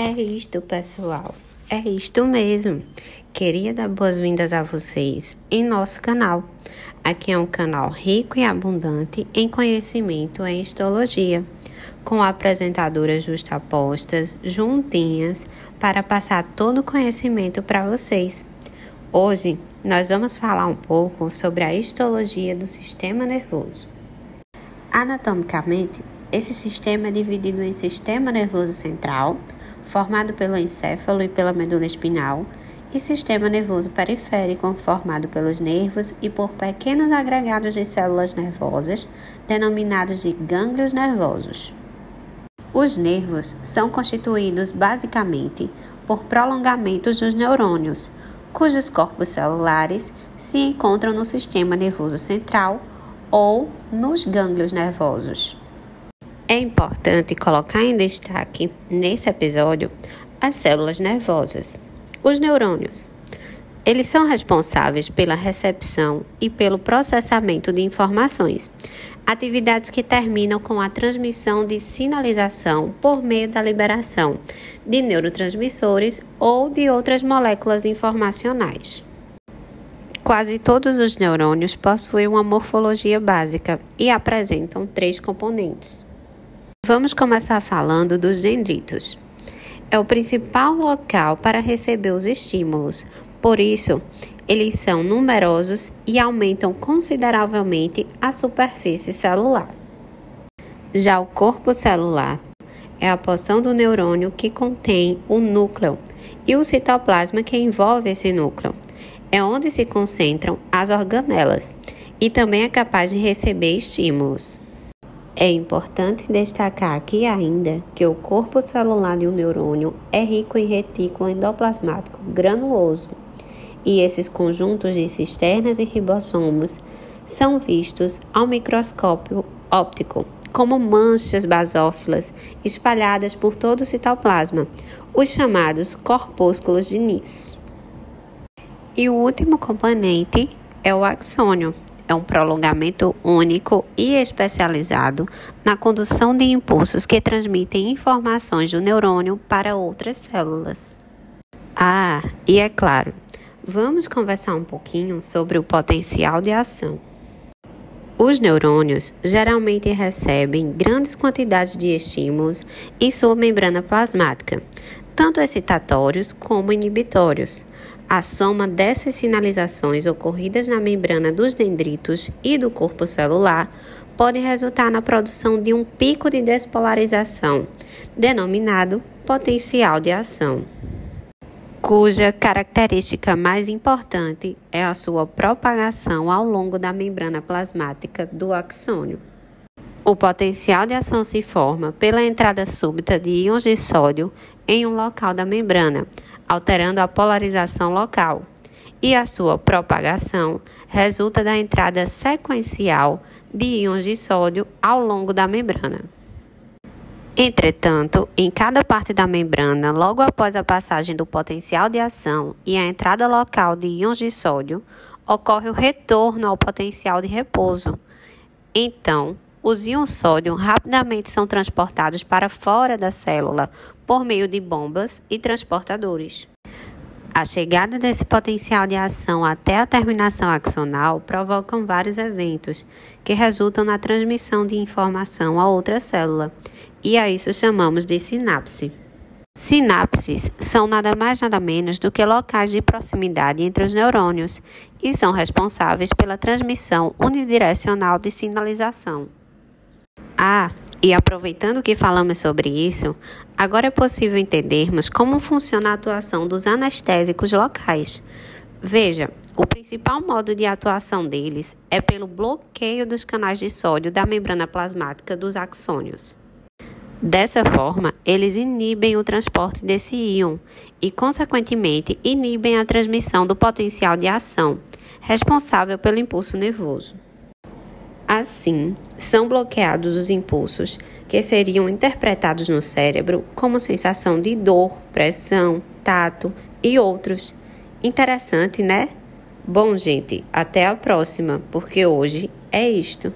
É isto, pessoal. É isto mesmo. Queria dar boas-vindas a vocês em nosso canal. Aqui é um canal rico e abundante em conhecimento em histologia, com apresentadoras justapostas, juntinhas, para passar todo o conhecimento para vocês. Hoje nós vamos falar um pouco sobre a histologia do sistema nervoso. Anatomicamente, esse sistema é dividido em sistema nervoso central, formado pelo encéfalo e pela medula espinhal, e sistema nervoso periférico, formado pelos nervos e por pequenos agregados de células nervosas, denominados de gânglios nervosos. Os nervos são constituídos basicamente por prolongamentos dos neurônios, cujos corpos celulares se encontram no sistema nervoso central ou nos gânglios nervosos. É importante colocar em destaque nesse episódio as células nervosas, os neurônios. Eles são responsáveis pela recepção e pelo processamento de informações, atividades que terminam com a transmissão de sinalização por meio da liberação de neurotransmissores ou de outras moléculas informacionais. Quase todos os neurônios possuem uma morfologia básica e apresentam três componentes. Vamos começar falando dos dendritos. É o principal local para receber os estímulos, por isso, eles são numerosos e aumentam consideravelmente a superfície celular. Já o corpo celular é a porção do neurônio que contém o núcleo e o citoplasma que envolve esse núcleo. É onde se concentram as organelas e também é capaz de receber estímulos. É importante destacar aqui ainda que o corpo celular de um neurônio é rico em retículo endoplasmático granuloso e esses conjuntos de cisternas e ribossomos são vistos ao microscópio óptico como manchas basófilas espalhadas por todo o citoplasma, os chamados corpúsculos de Nis. E o último componente é o axônio, é um prolongamento único e especializado na condução de impulsos que transmitem informações do neurônio para outras células. Ah, e é claro, vamos conversar um pouquinho sobre o potencial de ação. Os neurônios geralmente recebem grandes quantidades de estímulos em sua membrana plasmática, tanto excitatórios como inibitórios. A soma dessas sinalizações ocorridas na membrana dos dendritos e do corpo celular pode resultar na produção de um pico de despolarização, denominado potencial de ação, cuja característica mais importante é a sua propagação ao longo da membrana plasmática do axônio. O potencial de ação se forma pela entrada súbita de íons de sódio em um local da membrana, alterando a polarização local, e a sua propagação resulta da entrada sequencial de íons de sódio ao longo da membrana. Entretanto, em cada parte da membrana, logo após a passagem do potencial de ação e a entrada local de íons de sódio, ocorre o retorno ao potencial de repouso. Então, os íons sódio rapidamente são transportados para fora da célula por meio de bombas e transportadores. A chegada desse potencial de ação até a terminação axonal provocam vários eventos que resultam na transmissão de informação a outra célula, e a isso chamamos de sinapse. Sinapses são nada mais nada menos do que locais de proximidade entre os neurônios e são responsáveis pela transmissão unidirecional de sinalização. Ah, e aproveitando que falamos sobre isso, agora é possível entendermos como funciona a atuação dos anestésicos locais. Veja, o principal modo de atuação deles é pelo bloqueio dos canais de sódio da membrana plasmática dos axônios. Dessa forma, eles inibem o transporte desse íon e, consequentemente, inibem a transmissão do potencial de ação, responsável pelo impulso nervoso. Assim, são bloqueados os impulsos que seriam interpretados no cérebro como sensação de dor, pressão, tato e outros. Interessante, né? Bom, gente, até a próxima, porque hoje é isto.